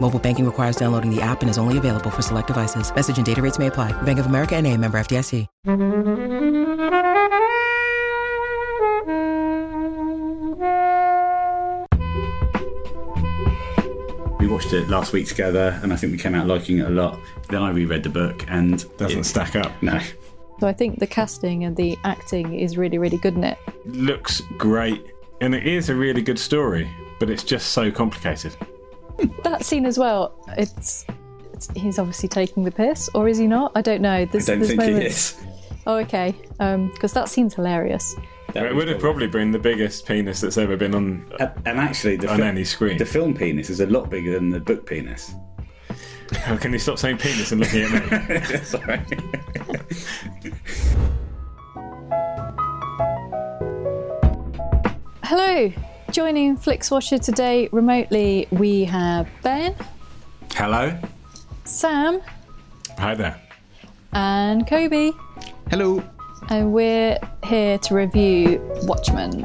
Mobile banking requires downloading the app and is only available for select devices. Message and data rates may apply. Bank of America and a member FDIC. We watched it last week together, and I think we came out liking it a lot. Then I reread the book, and Doesn't it- stack up. No, So I think the casting and the acting is really, really good in it. Looks great, and it is a really good story, but it's just so complicated. That scene as well, it's, it's he's obviously taking the piss, or is he not? I don't know. I don't there's think he is. Oh, okay. Um, because that scene's hilarious. That it would have probably been the biggest penis that's ever been on. And, and actually, the, On fil- any screen. the film penis is a lot bigger than the book penis. Oh, can you stop saying penis and looking at me? Sorry. Hello. Joining Flixwatcher today remotely, we have Ben, Hello. Sam, Hi there. and Kobe. Hello. and we're here to review Watchmen.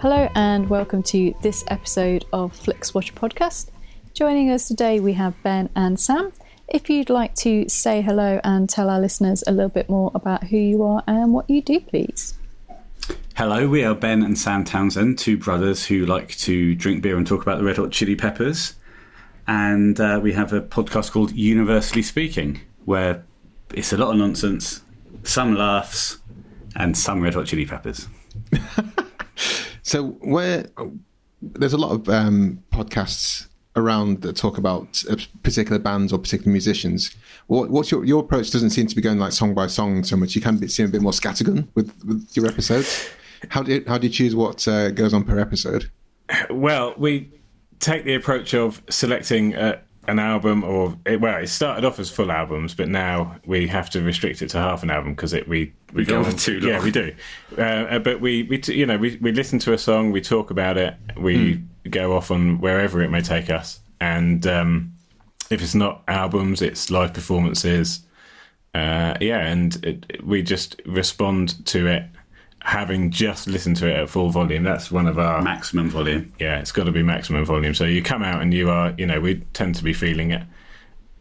Hello, and welcome to this episode of FlixWatcher Podcast. Joining us today, we have Ben and Sam. If you'd like to say hello and tell our listeners a little bit more about who you are and what you do, please. Hello, we are Ben and Sam Townsend, two brothers who like to drink beer and talk about the Red Hot Chili Peppers. And uh, we have a podcast called Universally Speaking, where it's a lot of nonsense, some laughs, and some Red Hot Chili Peppers. So where there's a lot of um, podcasts around that talk about uh, particular bands or particular musicians. What, what's your your approach? Doesn't seem to be going like song by song so much. You can seem a bit more scattergun with, with your episodes. How do you, how do you choose what uh, goes on per episode? Well, we take the approach of selecting uh, an album, or it, well, it started off as full albums, but now we have to restrict it to half an album because it we we go on too long. Yeah, we do. Uh, uh, but we we t- you know we we listen to a song, we talk about it, we Hmm. go off on wherever it may take us, and um, if it's not albums, it's live performances. Uh, yeah, and it- we just respond to it. Having just listened to it at full volume, that's one of our Maximum volume. yeah, it's got to be maximum volume. So you come out and you are, you know, we tend to be feeling it,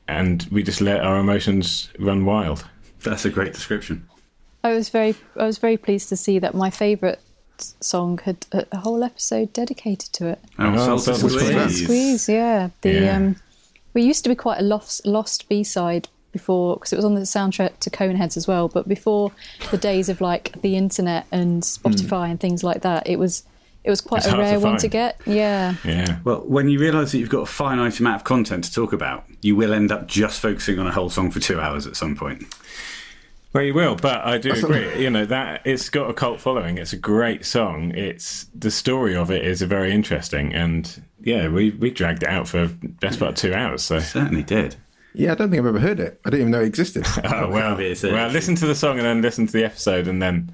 and we just let our emotions run wild. That's a great description. I was very, I was very pleased to see that my favourite song had a a whole episode dedicated to it. Oh, Oh, Soul to Salted Squeeze. Squeeze, yeah. The Yeah. um, we used to be quite a lost lost B side before because it was on the soundtrack to Coneheads as well. But before the days of like the internet and Spotify mm. and things like that, it was it was quite It's a hard to rare one to get. Yeah, Yeah, Well, when you realise that you've got a finite amount of content to talk about, you will end up just focusing on a whole song for two hours at some point. well, you will, but I do agree. You know that it's got a cult following. It's a great song. It's the story of it is very interesting, and yeah, we we dragged it out for best part two hours. So. Certainly did. Yeah, I don't think I've ever heard it. I didn't even know it existed. Oh well, Maybe it's a- well, listen to the song and then listen to the episode, and then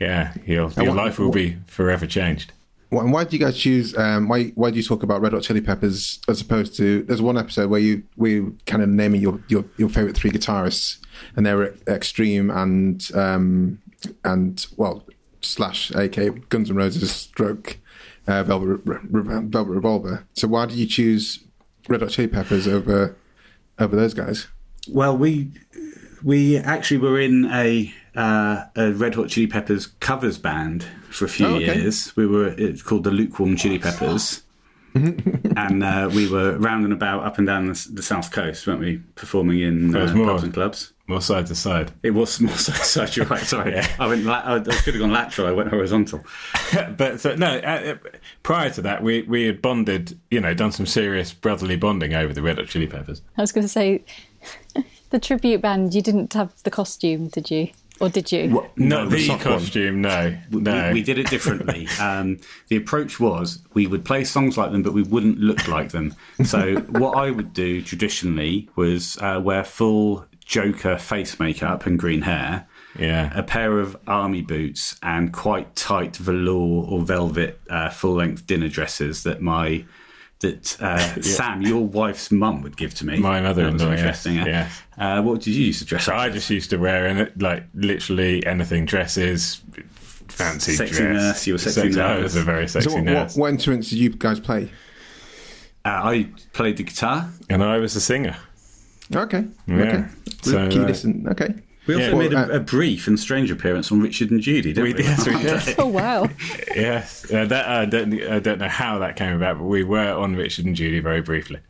yeah, your your what- life will be forever changed. Why- And why do you guys choose? Um, why why do you talk about Red Hot Chili Peppers as opposed to? There's one episode where you we kind of naming your your, your favorite three guitarists, and they were Extreme and um, and well slash AK Guns N' Roses stroke uh, Velvet, Re- Re- Velvet Revolver. So why did you choose Red Hot Chili Peppers over over those guys? Well, we we actually were in a uh, a Red Hot Chili Peppers covers band for a few Oh, okay. years. We were it's called the Lukewarm Chili Peppers. and uh, we were round and about up and down the, the south coast, weren't we? Performing in uh, more. pubs and clubs. More side to side. It was more side to side. You're right. Sorry, I went. La- I should have gone lateral. I went horizontal. but so, no, uh, uh, prior to that, we, we had bonded, you know, done some serious brotherly bonding over the Red Hot Chili Peppers. I was going to say, the tribute band, you didn't have the costume, did you? Or did you? No, the the sock one. costume, no. No. We, we did it differently. um, the approach was we would play songs like them, but we wouldn't look like them. So what I would do traditionally was uh, wear full Joker face makeup and green hair, Yeah. a pair of army boots, and quite tight velour or velvet uh, full length dinner dresses that my that uh, Sam, your wife's mum, would give to me. My mother-in-law, That yes, interesting. yes. Uh, what did you used to dress So up? I just used to wear in it, like literally anything dresses, fancy Sexy dress. nurse, you were sexy I nurse. was a very sexy So what, nurse. what, what instruments did you guys play? Uh, I played the guitar. And I was a singer. Okay. Yeah. Okay. So, Keyless uh, okay. We also Yeah. made a, uh, a brief and strange appearance on Richard and Judy, didn't we, we? yes, we did. Oh, wow. yes. Uh, that, I, don't, I don't know how that came about, but we were on Richard and Judy very briefly.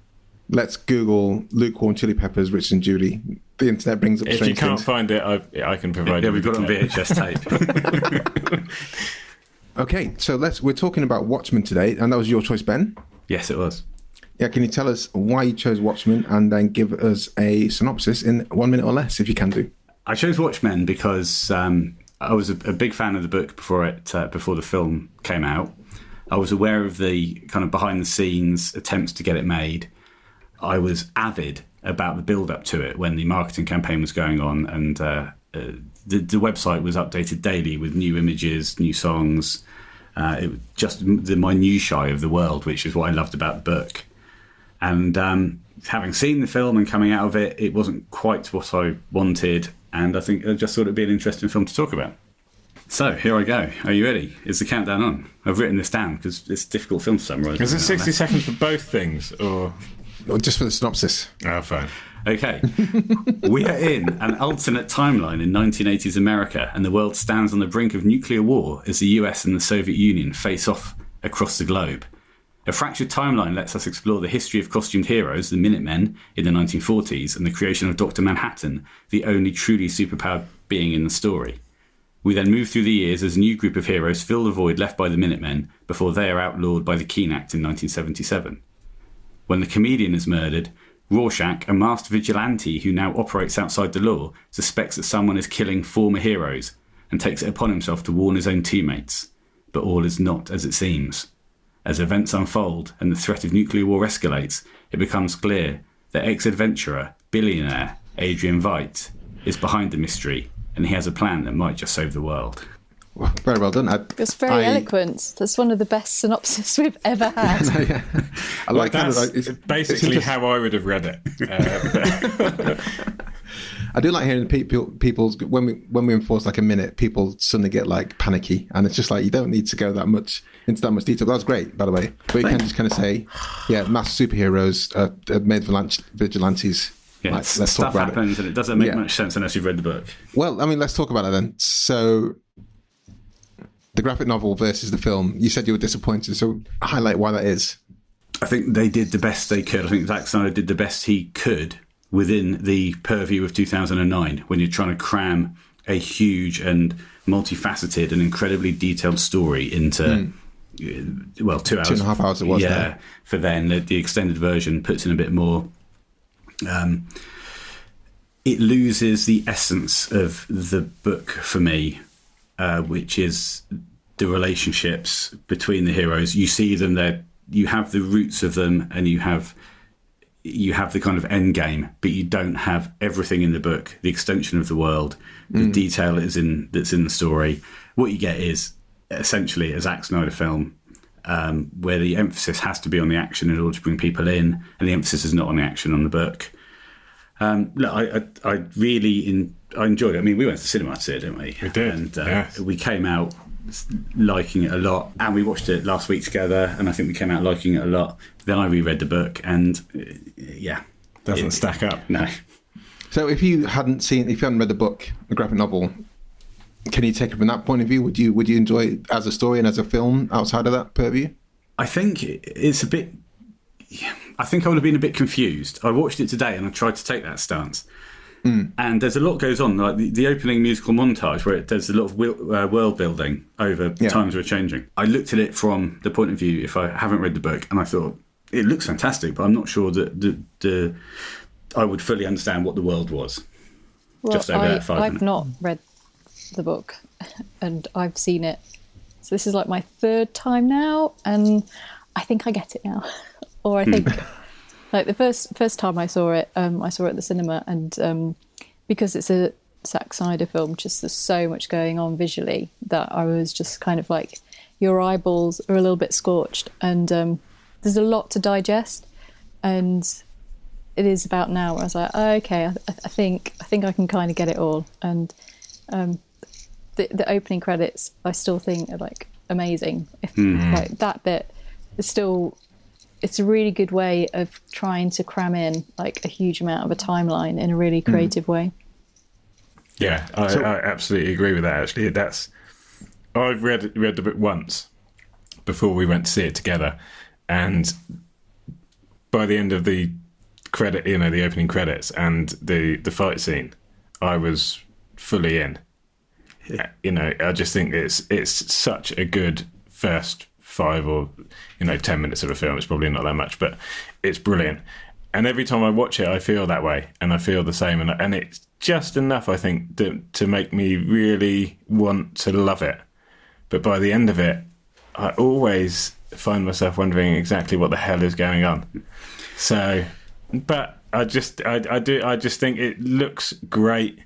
Let's Google lukewarm chili peppers, Richard and Judy. The internet brings up If you can't things. find it, I've, I can provide Yeah, you we've got it on VHS tape. Okay, so let's. We're talking about Watchmen today, and that was your choice, Ben. yes, it was. Yeah, can you tell us why you chose Watchmen, and then give us a synopsis in one minute or less, if you can do? I chose Watchmen because um, I was a, a big fan of the book before it uh, before the film came out. I was aware of the kind of behind the scenes attempts to get it made. I was avid about the build up to it when the marketing campaign was going on, and uh, uh, the, the website was updated daily with new images, new songs. Uh, it was just the minutiae of the world, which is what I loved about the book. And um, having seen the film and coming out of it, it wasn't quite what I wanted. And I think I just thought it'd be an interesting film to talk about. So here I go. Are you ready? Is the countdown on? I've written this down because it's a difficult film to summarise. Is it 60 seconds for both things? Or. Or just for the synopsis. Oh, fine. Okay. we are in an alternate timeline in 1980s America, and the world stands on the brink of nuclear war as the US and the Soviet Union face off across the globe. A fractured timeline lets us explore the history of costumed heroes, the Minutemen, in the 1940s, and the creation of Dr. Manhattan, the only truly superpowered being in the story. We then move through the years as a new group of heroes fill the void left by the Minutemen before they are outlawed by the Keene Act in 1977. When the comedian is murdered, Rorschach, a masked vigilante who now operates outside the law, suspects that someone is killing former heroes and takes it upon himself to warn his own teammates. But all is not as it seems. As events unfold and the threat of nuclear war escalates, it becomes clear that ex adventurer, billionaire Adrian Veidt is behind the mystery and he has a plan that might just save the world. Well, very well done. I, It's very I, eloquent. That's one of the best synopses we've ever had. I like kind of like, it's, basically it's interest- how I would have read it. Uh, I do like hearing people people's when we when we enforce like a minute, people suddenly get like panicky, and it's just like you don't need to go that much into that much detail. That was great, by the way. But you can just kind of say, yeah, mass superheroes uh, uh, made vigilant- vigilantes. Yeah, Like, let's stuff talk about it. happens and it doesn't make Yeah. much sense unless you've read the book. Well, I mean, let's talk about it then. So, the graphic novel versus the film. You said you were disappointed, so highlight why that is. I think they did the best they could. I think Zack Snyder did the best he could within the purview of 2009 when you're trying to cram a huge and multifaceted and incredibly detailed story into, uh, well, two hours. Hmm. and a half hours it was Yeah. there. For then, the, the extended version puts in a bit more. Um, it loses the essence of the book for me, uh, which is the relationships between the heroes. You see them there. You have the roots of them, and you have you have the kind of end game, but you don't have everything in the book. The extension of the world, the detail is in that's in the story. What you get is essentially a Zack Snyder film. Um, where the emphasis has to be on the action in order to bring people in, and the emphasis is not on the action on the book. Um, look, I, I, I really in, I enjoyed it. I mean, we went to the cinema to see it, didn't we? We did, and uh, yes. we came out liking it a lot, and we watched it last week together, and I think we came out liking it a lot. Then I reread the book, and uh, yeah, Doesn't It- stack up. no. So if you hadn't seen, if you hadn't read the book, the graphic novel, can you take it from that point of view? Would you would you enjoy it as a story and as a film outside of that purview? I think it's a bit. I think I would have been a bit confused. I watched it today and I tried to take that stance. And there's a lot goes on, like the, the opening musical montage where it, there's a lot of wil- uh, world building over Yeah. times we're changing. I looked at it from the point of view if I haven't read the book, and I thought it looks fantastic, but I'm not sure that the, the I would fully understand what the world was. Well, Just over I, that five I've minutes. not read the book, and I've seen it. So this is like my third time now, and I think I get it now. or I think, like the first first time I saw it, um, I saw it at the cinema, and um, because it's a Zack Snyder film, just there's so much going on visually that I was just kind of like, your eyeballs are a little bit scorched, and um, there's a lot to digest, and it is about now where I was like, oh, okay, I, I think I think I can kind of get it all. And um, the the opening credits, I still think are like amazing. If like that bit is still, it's a really good way of trying to cram in like a huge amount of a timeline in a really hmm. creative way. Yeah, I, I absolutely agree with that. Actually, that's I've read read the book once before we went to see it together, and by the end of the credit, you know, the opening credits and the the fight scene, I was fully in. You know, I just think it's it's such a good first five or you know ten minutes of a film. It's probably not that much, but it's brilliant. And every time I watch it, I feel that way, and I feel the same, and and it's just enough, I think, to, to make me really want to love it. But by the end of it, I always find myself wondering exactly what the hell is going on. So, but I just, I, I do, I just think it looks great,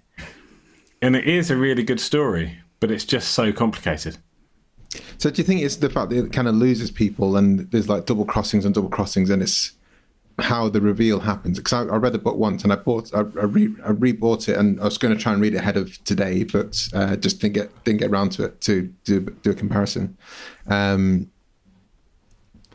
and it is a really good story, but it's just so complicated. So do you think it's the fact that it kind of loses people and there's like double crossings and double crossings and it's how the reveal happens? Because I, I read the book once and I bought, I, I, re, I rebought it and I was going to try and read it ahead of today, but uh, just didn't get didn't get around to it to do, do a comparison. Um,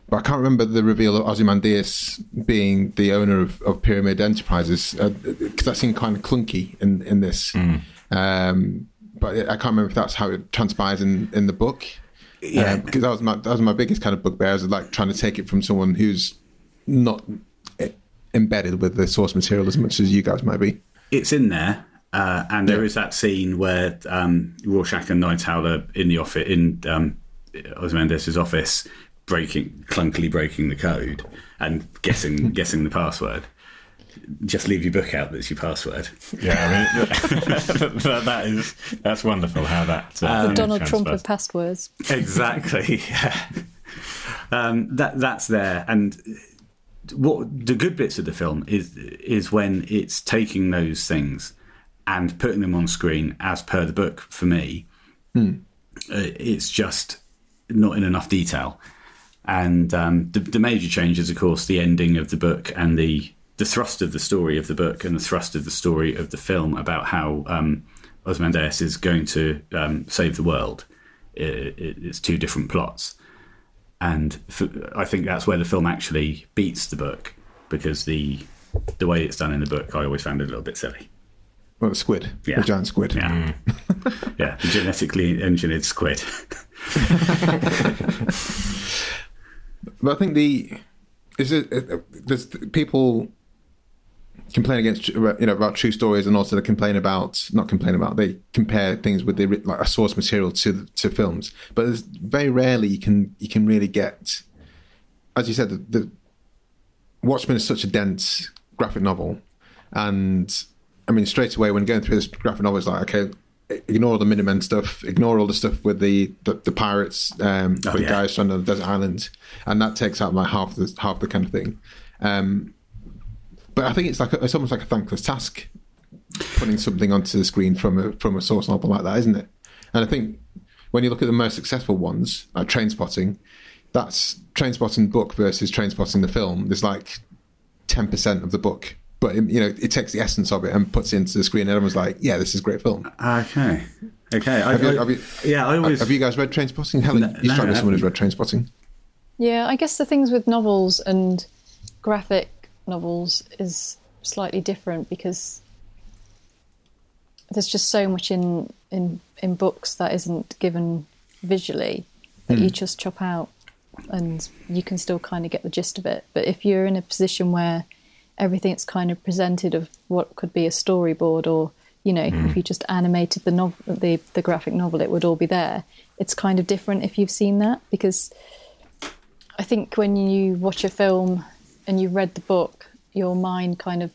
but I can't remember the reveal of Ozymandias being the owner of, of Pyramid Enterprises because that seemed kind of clunky in in this. Um, but I can't remember if that's how it transpires in, in the book. Yeah. because that was my that was my biggest kind of bugbear. Is like trying to take it from someone who's not eh, embedded with the source material as much as you guys might be. it's in there, uh, and there is that scene where um, Rorschach and Nighthowler in the office in um, office, breaking clunkily breaking the code and guessing guessing the password. Just leave your book out. That's your password. Yeah, I mean, that, that is that's wonderful how that uh, The Donald Trump of passwords. exactly. Yeah. Um, that that's there, and what the good bits of the film is is when it's taking those things and putting them on screen as per the book. For me, uh, it's just not in enough detail, and um, the, the major change is, of course, the ending of the book and the the thrust of the story of the book and the thrust of the story of the film about how um, Ozymandias is going to um, save the world. It, it, it's two different plots, and I think that's where the film actually beats the book because the the way it's done in the book, I always found it a little bit silly. Well, a squid, Yeah. a giant squid. Yeah, yeah, the genetically engineered squid. But I think the is it, it there's people complain against you know about true stories and also they complain about not complain about they compare things with the like a source material to to films. But very rarely you can you can really get as you said the, the Watchmen is such a dense graphic novel. And I mean straight away when going through this graphic novel it's like okay ignore all the Minutemen stuff ignore all the stuff with the the, the pirates um Oh, with yeah. the guys on the desert island. And that takes out like half the half the kind of thing. Um but I think it's like a, it's almost like a thankless task putting something onto the screen from a from a source novel like that, isn't it? And I think when you look at the most successful ones, like Trainspotting, that's Trainspotting book versus Trainspotting the film. There's like ten percent of the book, but you know it takes the essence of it and puts it into the screen, and everyone's like, "Yeah, this is a great film." Okay, Okay. I, Have you- I- have you- yeah, I always. Have you guys read Trainspotting? Helen, No, you no, strike I me someone who's haven't. read Trainspotting. Yeah, I guess the things with novels and graphic novels is slightly different because there's just so much in in in books that isn't given visually that you hmm. just chop out and you can still kind of get the gist of it. But if you're in a position where everything's kind of presented of what could be a storyboard or you know if hmm. you just animated the novel the the graphic novel it would all be there. It's kind of different if you've seen that because I think when you watch a film and you've read the book, your mind kind of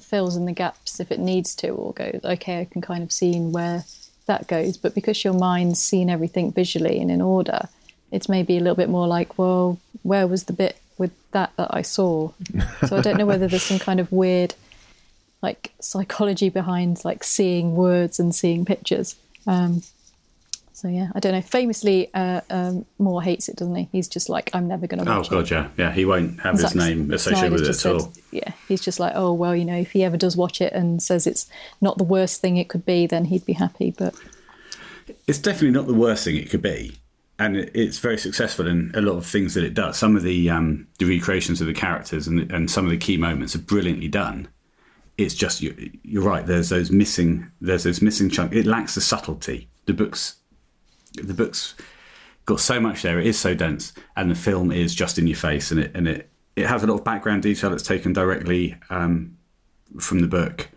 fills in the gaps if it needs to, or goes, okay, I can kind of see where that goes. But because your mind's seen everything visually and in order, it's maybe a little bit more like, well, where was the bit with that that I saw? So I don't know whether there's some kind of weird, like psychology behind like seeing words and seeing pictures. Um, so yeah, I don't know. Famously, uh, um, Moore hates it, doesn't he? He's just like, I'm never going to oh watch it. god, yeah, yeah. He won't have his name associated with it at said- all. Yeah, he's just like, oh well, you know, if he ever does watch it and says it's not the worst thing it could be, then he'd be happy. But It's definitely not the worst thing it could be, and it's very successful in a lot of things that it does. Some of the um, the recreations of the characters and and some of the key moments are brilliantly done. It's just you, you're right. There's those missing. There's those missing chunk. It lacks the subtlety. The books, the book's got so much there. It is so dense, and the film is just in your face, and it and it it has a lot of background detail that's taken directly um, from the book,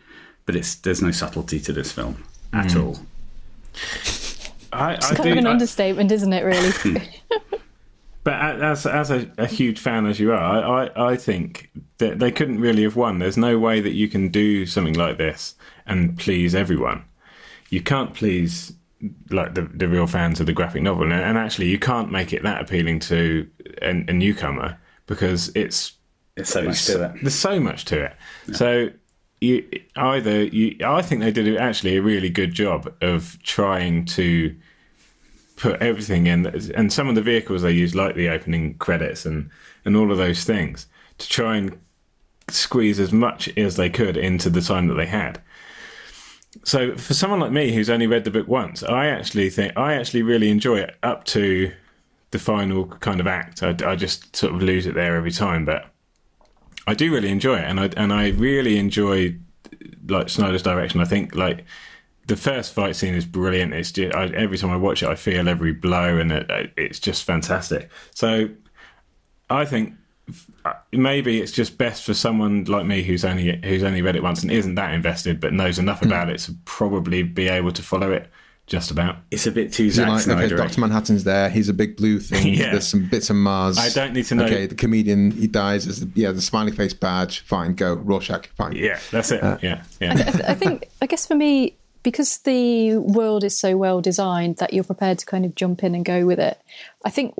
but it's there's no subtlety to this film at all. I, it's I kind do. of an I- understatement, isn't it? Really. But as as a, a huge fan as you are, I, I, I think that they couldn't really have won. There's no way that you can do something like this and please everyone. You can't please like the the real fans of the graphic novel, and, and actually you can't make it that appealing to a, a newcomer because it's There's so much to it. there's so much to it. So you either you, I think they did actually a really good job of trying to put everything in, and some of the vehicles they used, like the opening credits and and all of those things, to try and squeeze as much as they could into the time that they had. So for someone like me who's only read the book once, I actually think I actually really enjoy it up to the final kind of act. I, I just sort of lose it there every time, but I do really enjoy it, and I and I really enjoy like Snyder's direction. I think like the first fight scene is brilliant. It's just, I, every time I watch it, I feel every blow, and it, it's just fantastic. So I think Uh, maybe it's just best for someone like me who's only who's only read it once and isn't that invested, but knows enough hmm. about it to probably be able to follow it just about. It's a bit too Is Zack like, okay, Doctor Manhattan's there. He's a big blue thing. Yeah. There's some bits of Mars. I don't need to know- Okay, the comedian he dies. As the, yeah, the smiley face badge. Fine, go Rorschach. Fine. Yeah, that's it. Uh, yeah, yeah. I think, I guess for me, because the world is so well designed that you're prepared to kind of jump in and go with it. I think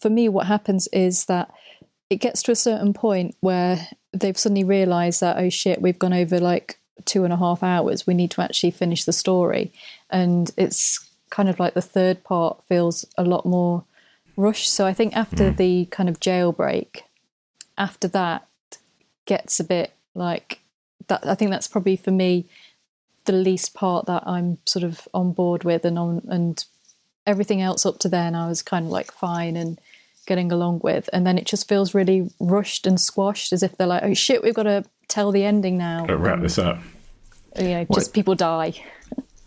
for me, what happens is that it gets to a certain point where they've suddenly realised that oh shit, we've gone over like two and a half hours. We need to actually finish the story, and it's kind of like the third part feels a lot more rushed. So I think after hmm. the kind of jailbreak, after that gets a bit like that. I think that's probably for me the least part that I'm sort of on board with, and on and everything else up to then I was kind of like fine and getting along with, and then it just feels really rushed and squashed, as if they're like, oh shit, we've got to tell the ending now. But wrap this up. You know, just people die.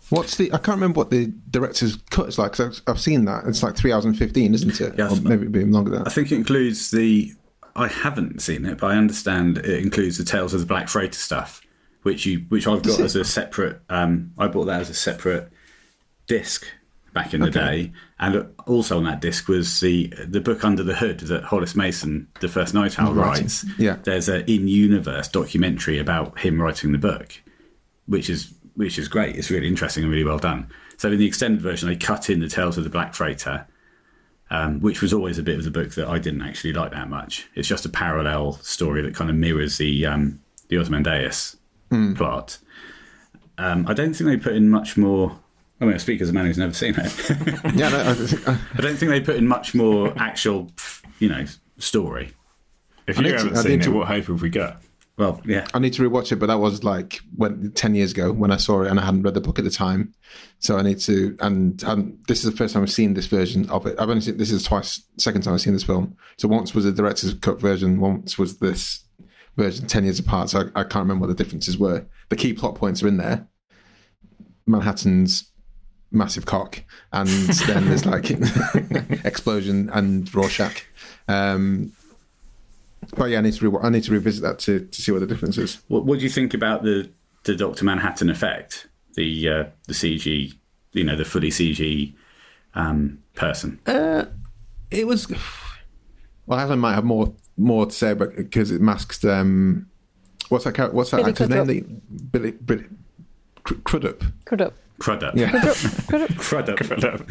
What's the? I can't remember what the director's cut is like. Cause I've, I've seen that. It's like three hours and fifteen, isn't it? Yeah, or th- maybe a bit longer than I think it includes the. I haven't seen it, but I understand it includes the Tales of the Black Freighter stuff, which you which I've got as a separate. Um, I bought that as a separate disc back in the day, and also on that disc was the the book Under the Hood that Hollis Mason, the first Night Owl, Right. writes. Yeah. there's an in universe documentary about him writing the book, which is which is great. It's really interesting and really well done. So in the extended version, they cut in the Tales of the Black Freighter um, which was always a bit of the book that I didn't actually like that much. It's just a parallel story that kind of mirrors the um, the Ozymandias plot. Um, I don't think they put in much more. I mean, I speak as a man who's never seen it. yeah, no, I, think- uh, I don't think they put in much more actual, you know, story. If I you need to- haven't I seen need it, to- what hope have we got? Well, yeah. I need to rewatch it, but that was like when ten years ago when I saw it, and I hadn't read the book at the time. So I need to, and, and this is the first time I've seen this version of it. I've only seen this is twice, second time I've seen this film. So once was the director's cut version, once was this version, ten years apart. So I, I can't remember what the differences were. The key plot points are in there. Manhattan's massive cock, and then there's like explosion and Rorschach. Um, but yeah, I need to re- I need to revisit that to, to see what the difference is. What, what do you think about the the Doctor Manhattan effect? The uh, the CG, you know, the fully CG um, person. It was. Well, Alan might have more more to say, but because it masks um, what's that? char- What's that Billy actor's Crudup. name? The, Billy, Billy Cr- Crudup. Crudup. Crudup. Yeah, Crudup. Crudup. Crudup.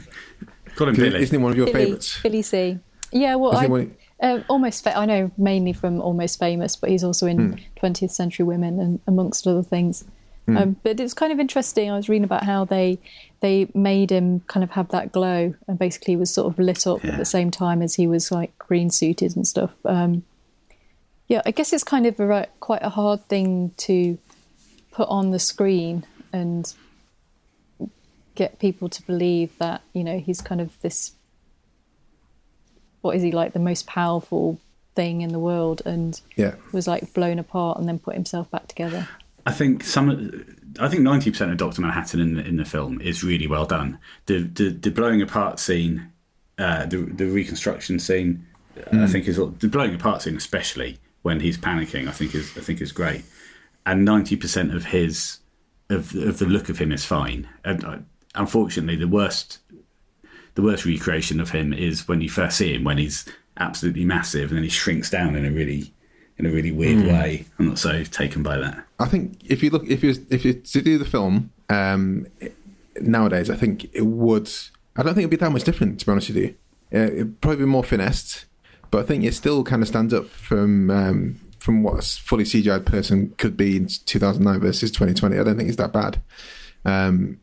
Call him Billy. isn't he one of your Billy, favourites? Billy C. Yeah, well, Is he I, one- uh, almost. Fa- I know mainly from Almost Famous, but he's also in 20th Century Women and amongst other things. Hmm. Um, but it's kind of interesting. I was reading about how they they made him kind of have that glow, and basically was sort of lit up Yeah. at the same time as he was like green suited and stuff. Um, yeah, I guess it's kind of a, quite a hard thing to put on the screen and get people to believe that you know he's kind of this what is he like the most powerful thing in the world and Yeah, was like blown apart and then put himself back together I think some. I think ninety percent of Doctor Manhattan in the, in the film is really well done. The the, the blowing apart scene, uh, the the reconstruction scene, I think is the blowing apart scene, especially when he's panicking. I think is I think is great. And ninety percent of his of of the look of him is fine. And uh, unfortunately, the worst the worst recreation of him is when you first see him when he's absolutely massive and then he shrinks down in a really in a really weird way. I'm not so taken by that. I think if you look if you if you to do the film um, nowadays, I think it would. I don't think it'd be that much different. To be honest with you, uh, it'd probably be more finessed, but I think it still kind of stands up from um, from what a fully CGI person could be in 2009 versus 2020. I don't think it's that bad. Um,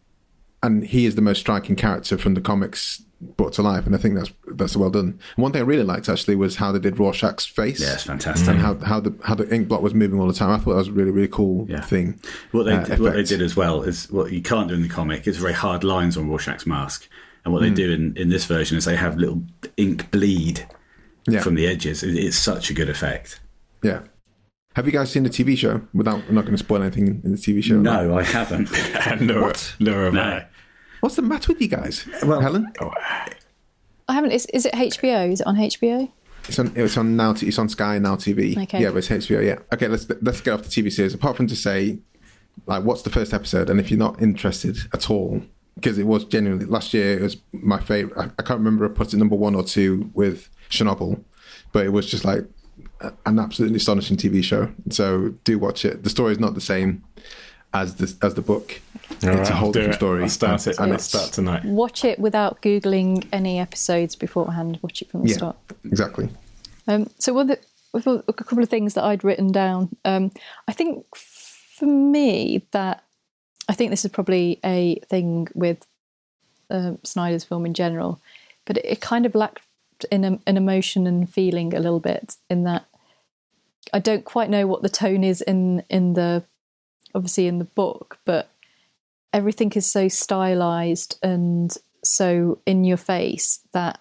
and he is the most striking character from the comics brought to life, and I think that's that's well done. And one thing I really liked actually was how they did Rorschach's face, Yeah, it's fantastic. and how how the how the ink blot was moving all the time. I thought that was a really really cool Yeah. thing. What they uh, what they did as well is what you can't do in the comic is very hard lines on Rorschach's mask, and what they do in, in this version is they have little ink bleed Yeah. from the edges. It's such a good effect. Yeah. Have you guys seen the TV show? Without, I'm not going to spoil anything in the TV show. No, I haven't. Nor, What? nor am no. I. What's the matter with you guys? Well- Helen, oh, i haven't is, is it hbo is it on hbo it's on. It's on now. It's on Sky now TV. Okay. Yeah, but it's HBO. Yeah. Okay. Let's let's get off the TV series. Apart from to say, like, what's the first episode? And if you're not interested at all, because it was genuinely last year, it was my favorite. I, I can't remember if I put it number one or two with Chernobyl, but it was just like a- an absolutely astonishing TV show. So do watch it. The story is not the same as the as the book. All it's right, a whole different it. story. I'll start it. And I'll it's- start tonight. watch it without googling any episodes beforehand watch it from the Yeah, start exactly. Um, so one of the, a couple of things that I'd written down. Um, I think for me that I think this is probably a thing with um Snyder's film in general, but it, it kind of lacked in a, an emotion and feeling a little bit in that I don't quite know what the tone is in in the obviously in the book, but everything is so stylized and so in your face that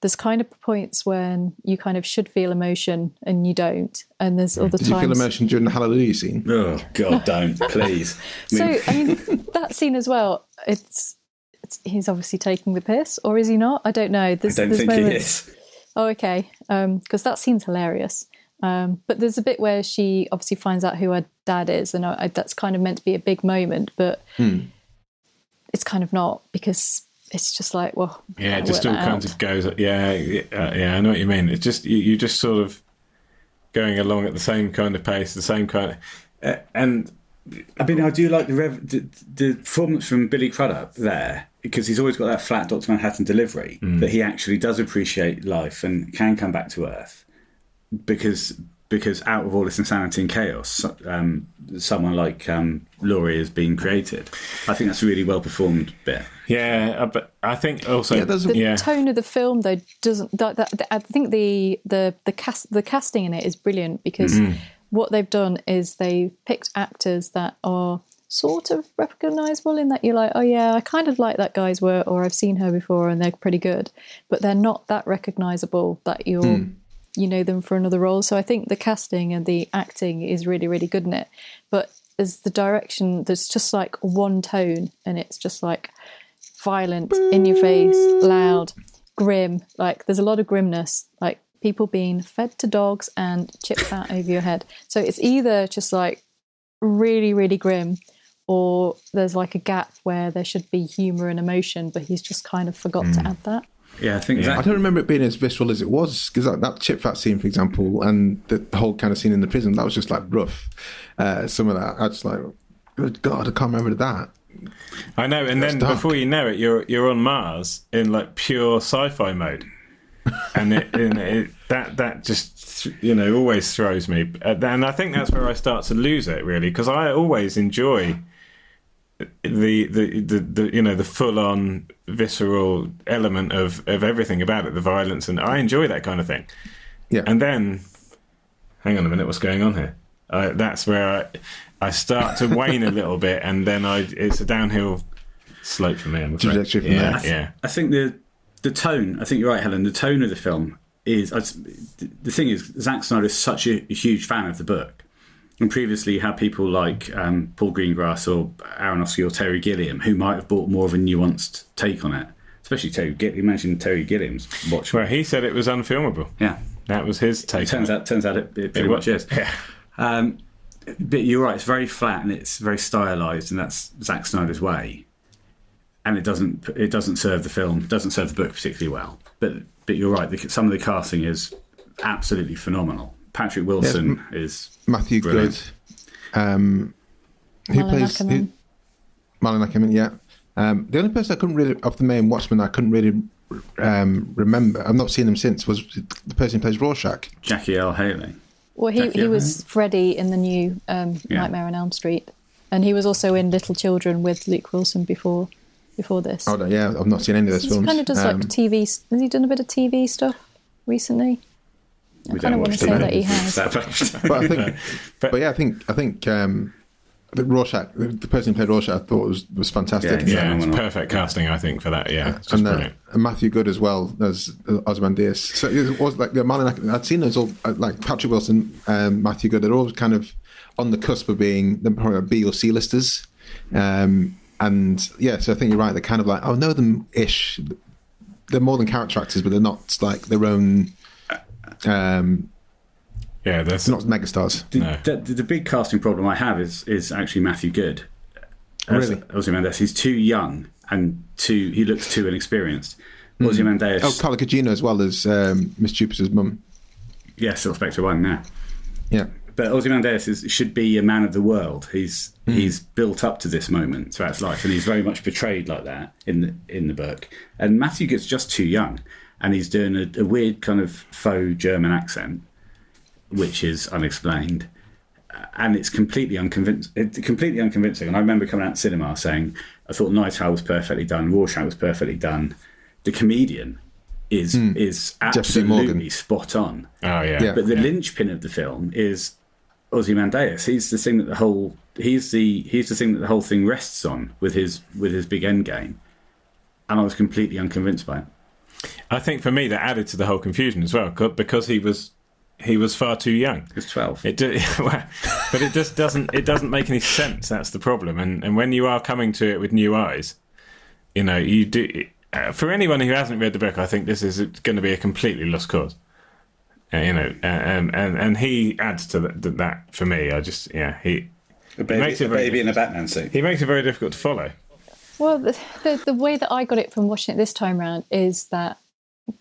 there's kind of points when you kind of should feel emotion and you don't, and there's other Did you feel emotion during the Hallelujah scene? Oh God, don't please. I So I mean that scene as well. It's, it's he's obviously taking the piss, or is he not? I don't know. I don't there's think he is. Oh, okay. Because that seems hilarious. Um, but there's a bit where she obviously finds out who her dad is, and I, I, that's kind of meant to be a big moment, but Hmm. it's kind of not because it's just like, well, Yeah, it just all that kinds out. of goes. Yeah, yeah, uh, yeah, I know what you mean. It's just you, you just sort of going along at the same kind of pace, the same kind of, uh, and I mean, I do like the, rev- the the performance from Billy Crudup there because he's always got that flat Doctor Manhattan delivery that he actually does appreciate life and can come back to Earth because because out of all this insanity and chaos, um, someone like um, Laurie is being created. I think that's a really well performed bit. yeah, uh, but I think also Yeah, the yeah. tone of the film though doesn't that, that, I think the the the cast the casting in it is brilliant because Mm-hmm. what they've done is they've picked actors that are sort of recognizable in that you're like, oh yeah, I kind of like that guy's work, or I've seen her before and they're pretty good, but they're not that recognizable that you're. Hmm. You know them for another role, so I think the casting and the acting is really, really good in it. But as the direction, there's just like one tone, and it's just like violent, in your face, loud, grim. Like there's a lot of grimness, like people being fed to dogs and chipped out over your head. So it's either just like really, really grim, or there's like a gap where there should be humour and emotion, but he's just kind of forgot to add that. Yeah, I think Yeah. I don't remember it being as visceral as it was because that, that chip fat scene, for example, and the whole kind of scene in the prison, that was just like rough. Uh, some of that, I just like, good God, I can't remember that. I know, and then dark. before you know it, you're you're on Mars in like pure sci-fi mode, and it, and it that that just you know always throws me, Uh, and I think that's where I start to lose it really because I always enjoy the, the the the you know the full on visceral element of of everything about it, the violence, and I enjoy that kind of thing. Yeah. And then, hang on a minute, what's going on here? Uh, that's where I, I start to wane a little bit, and then I it's a downhill slope for me. I'm afraid. Trajectory from yeah, there. yeah. I think the the tone. I think you're right, Helen. The tone of the film is. I s- The thing is, Zack Snyder is such a, a huge fan of the book, and previously you had people like um, Paul Greengrass or Aronofsky or Terry Gilliam who might have brought more of a nuanced take on it. Especially Terry Gilliam. Imagine Terry Gilliam's watch. Well, he said it was unfilmable. Yeah, That was his take. It turns on it. out turns out it, it pretty It much is. Yeah. Um, but you're right; it's very flat and it's very stylized, and that's Zack Snyder's way. And it doesn't it doesn't serve the film, doesn't serve the book particularly well. But but you're right; the, some of the casting is absolutely phenomenal. Patrick Wilson is Matthew Brilliant. Good. Um, who Malin plays Akerman. who- Malin Akerman? Yeah. Um, the only person I couldn't really of the main Watchmen I couldn't really um, remember. I've not seen him since. Was the person who plays Rorschach? Jackie Earle Haley. Well, he, Jackie he O. was Freddy in the new um, Yeah. Nightmare on Elm Street, and he was also in Little Children with Luke Wilson before before this. Oh no, yeah, I've not seen any of those he films. kind of does Um, like TV. Has he done a bit of TV stuff recently? I We kind of don't want to say that he has. but I think, But- but, yeah, I think I think um, the Rorschach, the, the person who played Rorschach, I thought was was fantastic. Yeah, in that. Yeah, it's perfect casting, I think, for that. Yeah, it's just and, uh, and Matthew Goode as well as uh, Ozymandias. So it was like the man I'd seen those all uh, like Patrick Wilson, um, Matthew Goode. They're all kind of on the cusp of being the probably B or C listers. Um, and yeah, so I think you're right. They're kind of like I know them ish. They're more than character actors, but they're not like their own. Um, Yeah, there's they're not megastars. The, No. the, the big casting problem I have is is actually Matthew Goode. As Really? Ozymandias. He's too young and too he looks too inexperienced. Ozymandias. Oh, Carla Gugino as well as um, Miss Jupiter's mum. yeah, still Spectre One now. Yeah. But Ozymandias is, should be a man of the world. He's he's built up to this moment throughout his life, and he's very much portrayed like that in the in the book. And Matthew gets just too young, and he's doing a, a weird kind of faux German accent, which is unexplained, uh, and it's completely unconvincing. It's completely unconvincing. And I remember coming out to cinema saying, I thought Night Owl was perfectly done, Rorschach was perfectly done. The comedian is hmm. is absolutely spot on. oh yeah, Yeah. But the linchpin of the film is Ozymandias. He's the thing that the whole he's the he's the thing that the whole thing rests on with his with his big end game. And I was completely unconvinced by it. I think for me that added to the whole confusion as well because he was he was far too young. He was twelve. It do, but it just doesn't it doesn't make any sense. That's the problem. And and when you are coming to it with new eyes, you know you do. Uh, for anyone who hasn't read the book, I think this is going to be a completely lost cause. Uh, you know, uh, um, and and he adds to that, that for me. I just yeah he a baby, makes it a baby in a Batman suit. he makes it very difficult to follow. Well, the, the the way that I got it from watching it this time around is that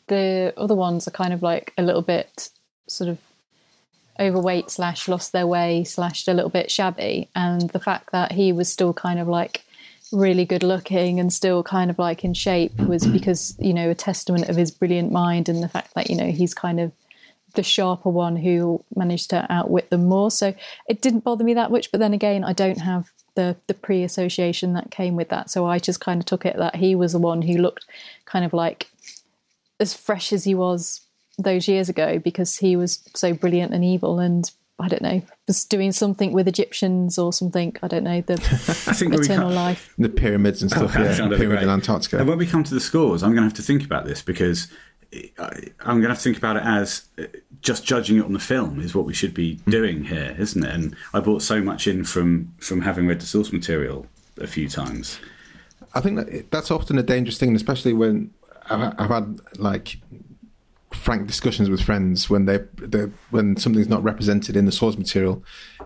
the other ones are kind of like a little bit sort of overweight slash lost their way slash a little bit shabby, and the fact that he was still kind of like really good looking and still kind of like in shape was mm-hmm. because you know a testament of his brilliant mind and the fact that you know he's kind of the sharper one who managed to outwit them more. So it didn't bother me that much. But then again, I don't have the the pre association that came with that. So I just kind of took it that he was the one who looked kind of like as fresh as he was those years ago because he was so brilliant and evil and I don't know, was doing something with Egyptians or something. I don't know the I think eternal come- life. The pyramids and oh, stuff. Oh, yeah, that'd pyramid in Antarctica. And when we come to the scores, I'm going to have to think about this because I- I'm going to have to think about it as uh, just judging it on the film is what we should be Hmm. doing here, isn't it? And I brought so much in from from having read the source material a few times. I think that that's often a dangerous thing, especially when I've, I've had like frank discussions with friends when they they when something's not represented in the source material.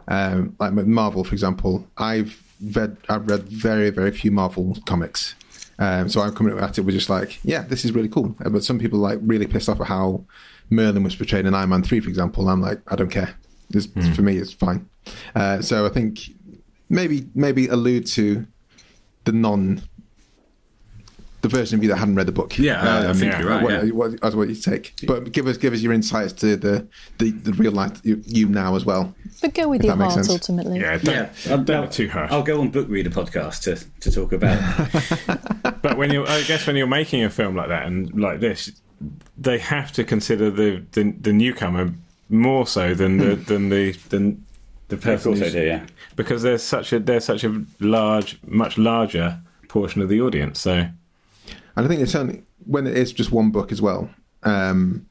Um, like Marvel, for example, I've read I've read very very few Marvel comics. Um, so I'm coming at it with just like, yeah, this is really cool. But some people like really pissed off at how Merlin was portrayed in Iron Man three, for example. And I'm like, I don't care. This for me, it's fine. Uh, so I think maybe maybe allude to the non the version of you that hadn't read the book. Yeah, I- I think yeah. you're right. What, yeah. what, as what you take, but give us give us your insights to the the, the real life you, you now as well. But go with If your that heart sense. ultimately. Yeah, don't, Yeah, don't I'll- too harsh. I'll go on Book Reader podcast to, to talk about. But when you, I guess, when you're making a film like that and like this, they have to consider the the, the newcomer more so than the than the than the Of person course I who's- do, yeah. because there's such a there's such a large, much larger portion of the audience. So And I think it's only when it is just one book as well, um,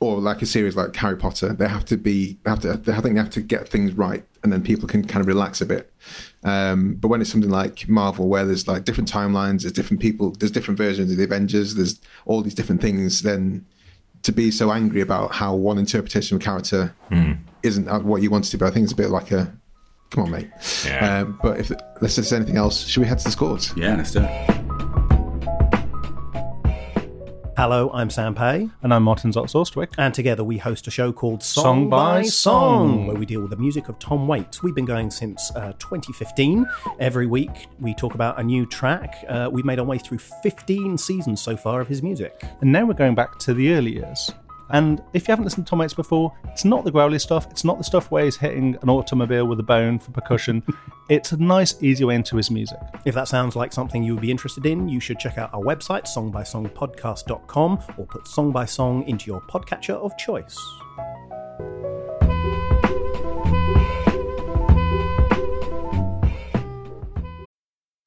or like a series like Harry Potter. They have to be they have to. They, I think they have to get things right, and then people can kind of relax a bit. Um, but when it's something like Marvel, where there's like different timelines, there's different people, there's different versions of the Avengers, there's all these different things. Then to be so angry about how one interpretation of a character isn't what you want to be, I think it's a bit like a. Come on, mate. Yeah. Um, but if unless there's anything else, should we head to the scores? Yeah, let's do it. Hello, I'm Sam Pay, And I'm Martin Zaltz Austwick. and together we host a show called Song, Song by by Song, Song. where we deal with the music of Tom Waits. We've been going since uh, 2015. Every week we talk about a new track. Uh, we've made our way through 15 seasons so far of his music. And now we're going back to the early years. And if you haven't listened to Tom Waits before, it's not the growly stuff. It's not the stuff where he's hitting an automobile with a bone for percussion. it's a nice, easy way into his music. If that sounds like something you would be interested in, you should check out our website, songbysongpodcast.com, or put Song by Song into your podcatcher of choice.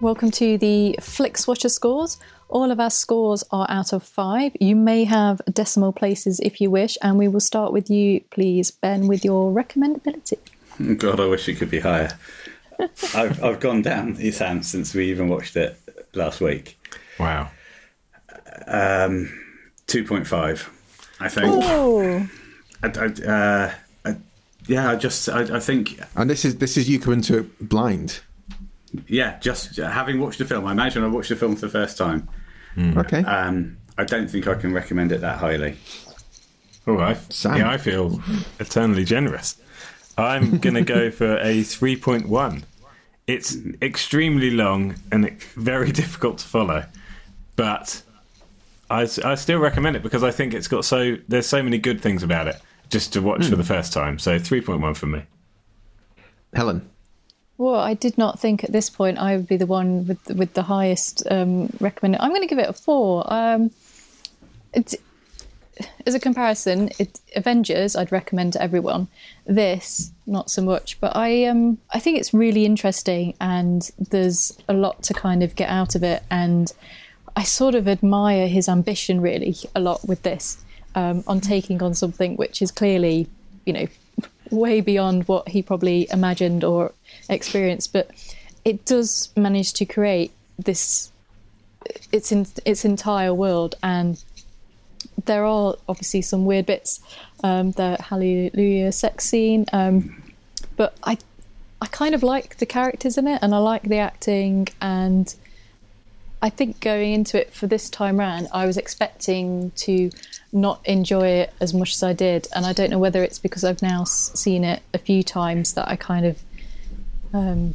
Welcome to the Flix Watcher scores. All of our scores are out of five. You may have decimal places if you wish, and we will start with you, please, Ben, with your recommendability. God, I wish it could be higher. I've I've gone down, Sam, since we even watched it last week. wow, Um, two point five, I think. Oh, I, I, uh, I, yeah, I just I, I think And this is this is you coming to it blind. Yeah, just uh, having watched the film, I imagine I watched the film for the first time. Hmm. Okay. Um, I don't think I can recommend it that highly. all right. Sam. Yeah, I feel eternally generous. I'm going to go for a 3.1. It's hmm. extremely long and very difficult to follow, but I still recommend it because I think it's got so there's so many good things about it just to watch hmm. for the first time. So 3.1 for me. Helen. Well, I did not think at this point I would be the one with with the highest um, recommended. I'm going to give it a four. Um, as a comparison, it, Avengers I'd recommend to everyone. This not so much, but I um I think it's really interesting and there's a lot to kind of get out of it, and I sort of admire his ambition really a lot with this um, on taking on something which is clearly you know way beyond what he probably imagined or experienced, but it does manage to create this its in, its entire world and there are obviously some weird bits um the hallelujah sex scene um but i i kind of like the characters in it and i like the acting and i think going into it for this time round i was expecting to not enjoy it as much as I did. And I don't know whether it's because I've now seen it a few times that I kind of um,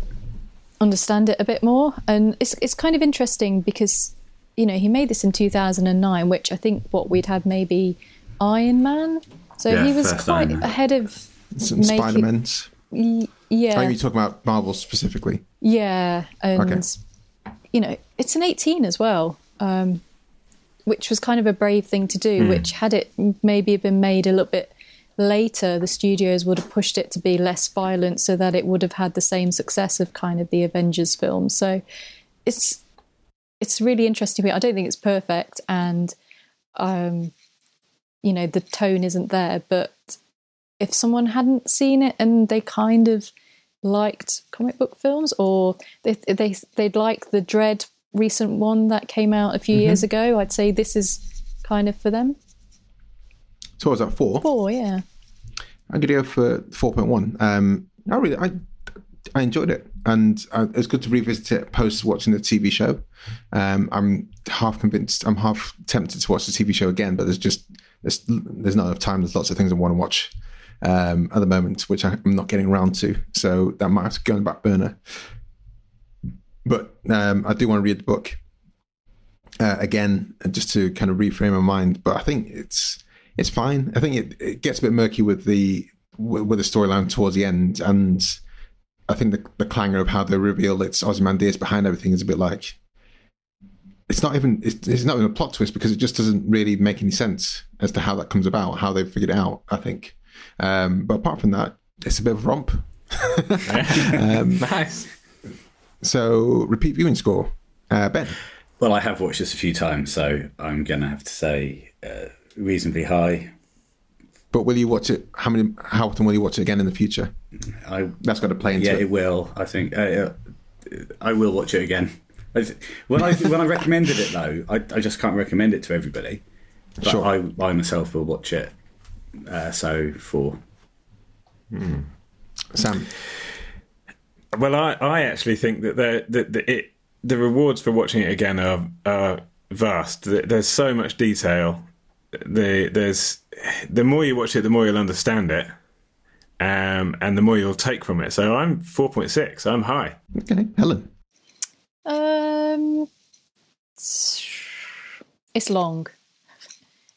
understand it a bit more. And it's it's kind of interesting because you know he made this in 2009, which I think what we'd had maybe Iron Man. So Yeah, he was quite Iron ahead of Some making- Spider Man's. y- yeah, Are you talking about Marvel specifically? yeah, and Okay. you know, it's an 18 as well, um, which was kind of a brave thing to do. Which had it maybe been made a little bit later, the studios would have pushed it to be less violent, so that it would have had the same success of kind of the Avengers film. So it's it's really interesting. I don't think it's perfect, and um, you know, the tone isn't there, but if someone hadn't seen it and they kind of liked comic book films or they, they they'd like the Dredd recent one that came out a few years ago i'd say this is kind of for them So what was that four? four yeah I'm gonna go for four point one. Um, I really, I, I enjoyed it, and uh, it was good to revisit it post watching the TV show. Um, I'm half convinced, I'm half tempted to watch the TV show again, but there's just there's there's not enough time. There's lots of things I want to watch um, at the moment, which I'm not getting around to. So that might have to go on the back burner. But um, I do want to read the book uh, again, just to kind of reframe my mind. But I think it's it's fine. I think it, it gets a bit murky with the with the storyline towards the end, and I think the the clangor of how they reveal it's Ozymandias behind everything is a bit like it's not even it's, it's not even a plot twist because it just doesn't really make any sense as to how that comes about, how they figured it out. I think, um, but apart from that, it's a bit of a romp. um, nice. So repeat viewing score, uh, Ben. Well, I have watched this a few times, so I'm going to have to say uh, reasonably high. But will you watch it? How many? How often will you watch it again in the future? I That's got to play into yeah, it. it will. I think uh, uh, I will watch it again. When I when I recommended it though, I, I just can't recommend it to everybody. But Sure. I, I myself will watch it. Uh, so four. Sam. Well, I, I actually think that the the, the, it, the rewards for watching it again are, are vast. There's so much detail. The there's the more you watch it, the more you'll understand it, um, and the more you'll take from it. So I'm four point six. I'm high. Okay, Helen. um it's long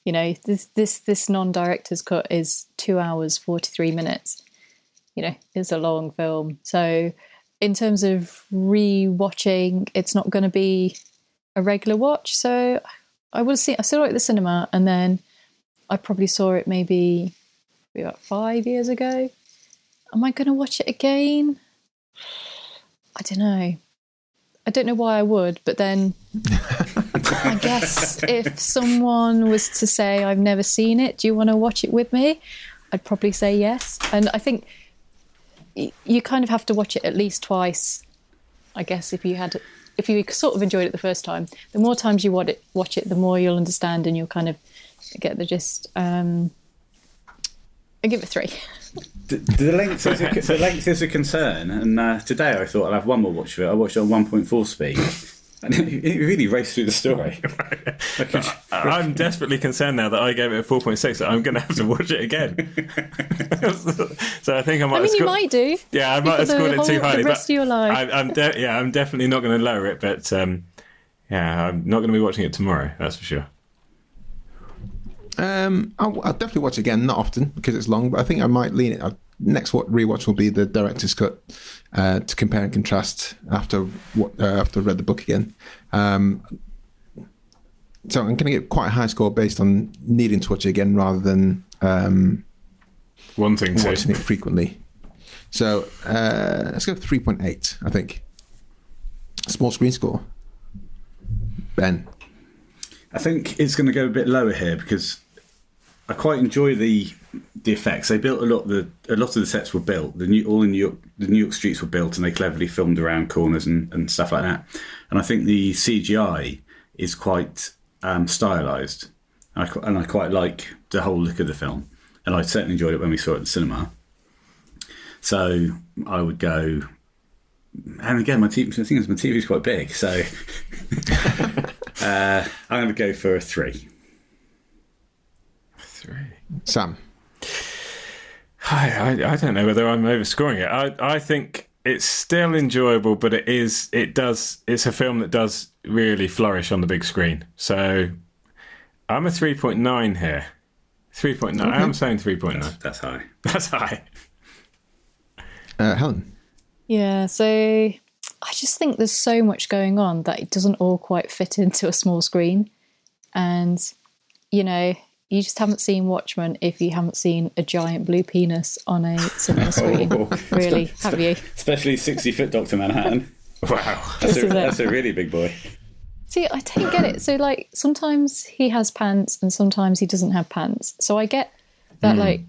you know this this this non-director's cut is two hours 43 minutes you know it's a long film. So in terms of re-watching it's not going to be a regular watch. So i will see i saw it at the cinema and then i probably saw it maybe, maybe about five years ago. Am i going to watch it again? I don't know. I don't know why i would but then I guess if someone was to say, I've never seen it, do you want to watch it with me? I'd probably say yes. And I think you kind of have to watch it at least twice. I guess if you had, if you sort of enjoyed it the first time, the more times you watch it, watch it, the more you'll understand and you'll kind of get the gist. Um, I give it three. The, the length is a, the length is a concern, and uh, today I thought I'll have one more watch of it. I watched it on 1.4 speed, and it, it really raced through the story. I could- I'm desperately concerned now that I gave it a four point six. That I'm going to have to watch it again. so I think I might. I have mean, you might do. Yeah, I might have scored it too whole- the highly. rest but of your life. I, I'm de- yeah, I'm definitely not going to lower it. But um, yeah, I'm not going to be watching it tomorrow. That's for sure. Um, I'll, I'll definitely watch it again. Not often because it's long, but I think I might lean it. I'll, next what rewatch will be the director's cut uh, to compare and contrast after what uh, after I've read the book again. Um, so I'm going to get quite a high score based on needing to watch it again rather than um, Wanting to. watching it frequently. So uh, let's go three point eight. I think small screen score. Ben, I think it's going to go a bit lower here because I quite enjoy the the effects. They built a lot. The a lot of the sets were built. The new all the New York the New York streets were built, and they cleverly filmed around corners and, and stuff like that. And I think the CGI is quite um, stylized, and I, and I quite like the whole look of the film. And I certainly enjoyed it when we saw it at the cinema. So I would go. And again, my TV, thing is, my TV is quite big, so uh, I'm going to go for a three. Sam. I, I, I don't know whether I'm overscoring it. I, I think it's still enjoyable, but it is it does it's a film that does really flourish on the big screen. So I'm a three point nine here. Three point nine. I'm saying three point nine. That's high. That's high. Uh, Helen. Yeah, so I just think there's so much going on that it doesn't all quite fit into a small screen. And, you know, you just haven't seen Watchmen if you haven't seen a giant blue penis on a cinema screen. Oh. really, have you? Especially 60 foot Dr. Manhattan. Wow. That's a, that's a really big boy. See, I don't get it. So, like, sometimes he has pants and sometimes he doesn't have pants. So I get that, Hmm. like,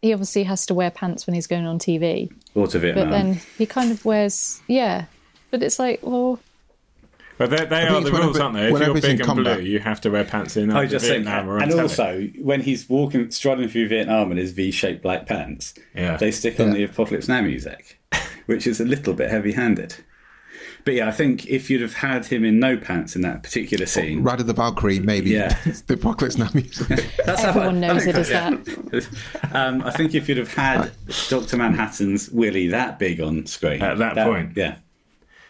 he obviously has to wear pants when he's going on TV. Or to Vietnam. But then he kind of wears, yeah. But it's like, well, But they, they are the rules, aren't they? If you're big and combat. blue, you have to wear pants in I just Vietnam or on and telly. also when he's walking, striding through Vietnam in his V-shaped black pants, Yeah. they stick on Yeah. the Apocalypse Now music, which is a little bit heavy-handed. But yeah, I think if you'd have had him in no pants in that particular scene, Ride of the Valkyrie, maybe. Yeah. the Apocalypse Now music. that's how everyone I- knows it as yeah. that. um, I think if you'd have had Doctor Manhattan's Willy that big on screen At that point. yeah,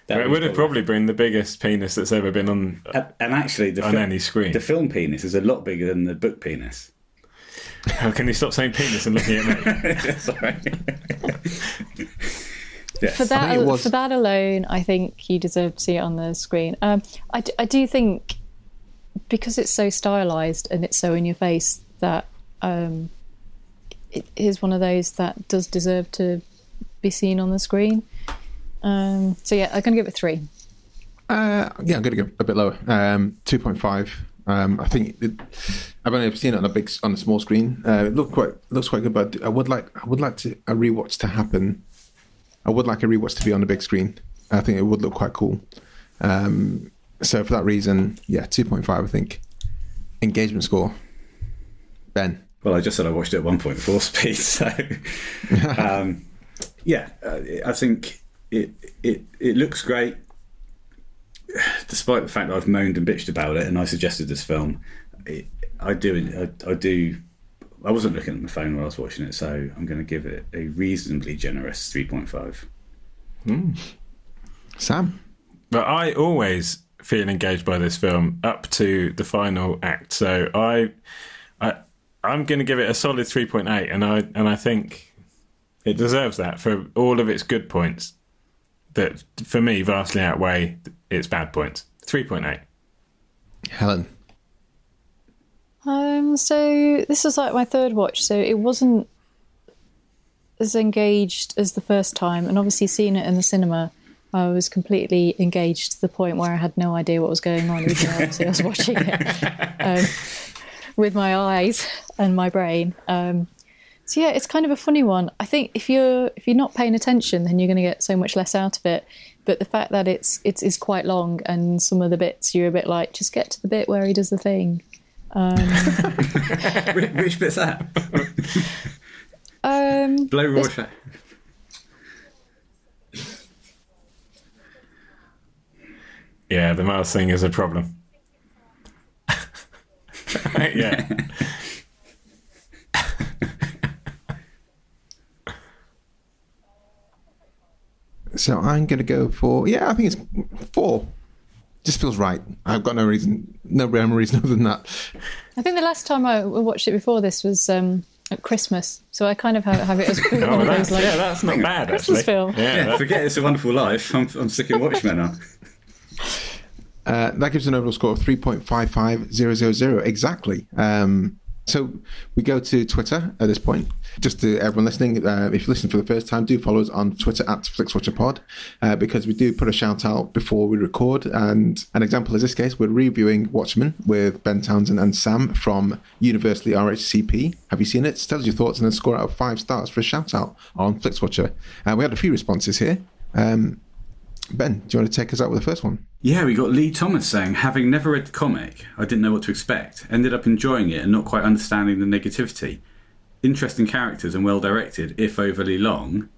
that it would have probably been the biggest penis that's ever been on. And, and actually, the On fil- any screen. the film penis is a lot bigger than the book penis. How can you stop saying penis and looking at me? Sorry. yes. for that think it was- for that alone, I think you deserve to see it on the screen. Um, I, d- I do think because it's so stylized and it's so in your face that um, it is one of those that does deserve to be seen on the screen. Um, so yeah, I'm gonna give it three. Uh, yeah, I'm going to go a bit lower. Um, two point five. Um, I think it, I've only ever seen it on a big on a small screen. Uh, it looked quite looks quite good, but I would like I would like to a rewatch to happen. I would like a rewatch to be on the big screen. I think it would look quite cool. Um, so for that reason, yeah, two point five. I think engagement score. Ben, Well, I just said I watched it at 1.4 speed, so um, yeah, uh, I think it it it looks great. Despite the fact that I've moaned and bitched about it, and I suggested this film, it, I do I, I do. I wasn't looking at my phone while I was watching it, so I'm going to give it a reasonably generous 3.5. Hmm. Sam. But I always feel engaged by this film up to the final act. So I, I, I'm going to give it a solid three point eight, and I and I think it deserves that for all of its good points. That for me vastly outweigh its bad points. Three point eight. Helen. Um, so this was like my third watch, so it wasn't as engaged as the first time, and obviously seeing it in the cinema, I was completely engaged to the point where I had no idea what was going on, even though obviously I was watching it um, with my eyes and my brain. Um, so yeah, it's kind of a funny one. I think if you're if you're not paying attention, then you're going to get so much less out of it. But the fact that it's it's is quite long, and some of the bits you're a bit like, just get to the bit where he does the thing. which, which bit's that? Um, Blow Rorschach. Yeah, the mouse thing is a problem. yeah. So I'm going to go for yeah. I think it's four. Just feels right. I've got no reason, no rhyme or reason other than that. I think the last time I watched it before this was um, at Christmas, so I kind of have, have it as one of that's, those like yeah, that's not bad Christmas actually. film. Yeah, Yeah, that- forget It's a Wonderful Life. I'm, I'm sticking Watchmen now. Uh, that gives an overall score of 3.55000 exactly. Um, so we go to Twitter at this point. Just to everyone listening, uh, if you listen for the first time, do follow us on Twitter at FlixWatcherPod uh, because we do put a shout out before we record. And an example is this case, we're reviewing Watchmen with Ben Townsend and Sam from Universally RHCP. Have you seen it? Tell us your thoughts and then score out of five stars for a shout out on FlixWatcher. Uh, we had a few responses here. Um, ben, do you want to take us out with the first one? Yeah, we got Lee Thomas saying, having never read the comic, I didn't know what to expect. Ended up enjoying it and not quite understanding the negativity. Interesting characters and well directed, if overly long.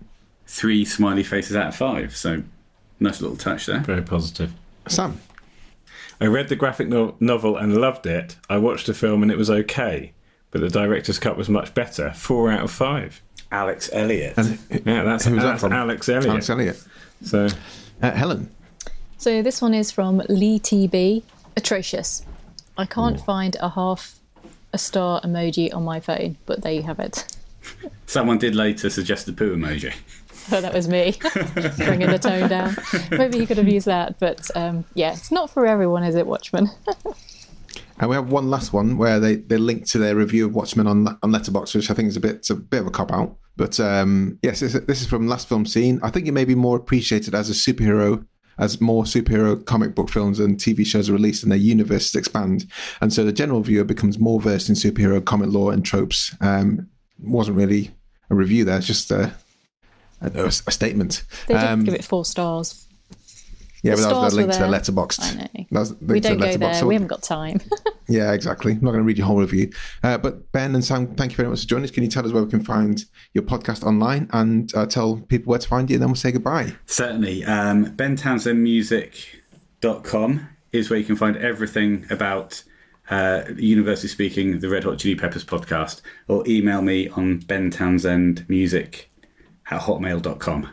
Three smiley faces out of five. So, nice little touch there. very positive. Sam. I read the graphic no- novel and loved it. I watched the film and it was okay, but the director's cut was much better. Four out of five. Alex Elliott. Yeah, that's, Who's that from? Alex Elliott. Alex Elliott. So Uh, Helen. So this one is from Lee TB. Atrocious. I can't find a half a star emoji on my phone, but there you have it. Someone did later suggest the poo emoji. Oh, that was me bringing the tone down. Maybe you could have used that, but um, yeah, it's not for everyone, is it, Watchmen? And we have one last one where they, they link to their review of Watchmen on on Letterboxd, which I think is a bit a bit of a cop out. But um, yes, this, this is from Last Film Scene. I think it may be more appreciated as a superhero, as more superhero comic book films and TV shows are released and their universes expand, and so the general viewer becomes more versed in superhero comic lore and tropes. Um, wasn't really a review there; it's just a, a, a statement. They did Um, give it four stars. Yeah, the but that was stars the link to the there. Letterboxd. I know. That was the We link to don't the go there. So- We haven't got time. Yeah, exactly. I'm not going to read your whole review. Uh, but Ben and Sam, thank you very much for joining us. Can you tell us where we can find your podcast online and uh, tell people where to find you? And then we'll say goodbye. Certainly. Um, BenTownsendMusic.com is where you can find everything about uh, Universally Speaking, the Red Hot Chili Peppers podcast, or email me on bentownsendmusic at hotmail.com.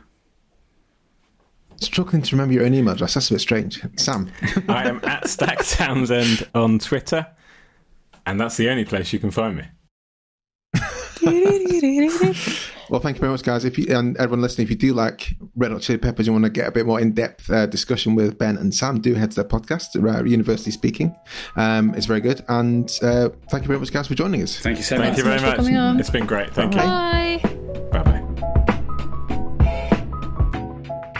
Struggling to remember your own email address. That's a bit strange. Sam. I am at Stack Townsend on Twitter, and that's the only place you can find me. well, thank you very much, guys. If you and everyone listening, if you do like Red Hot Chili Peppers, you want to get a bit more in-depth uh, discussion with Ben and Sam, do head to their podcast, uh, Universally Speaking. Um, it's very good. And uh, thank you very much, guys, for joining us. Thank you so Thank much. you very much for coming on. It's been great. Thank you. Bye. Bye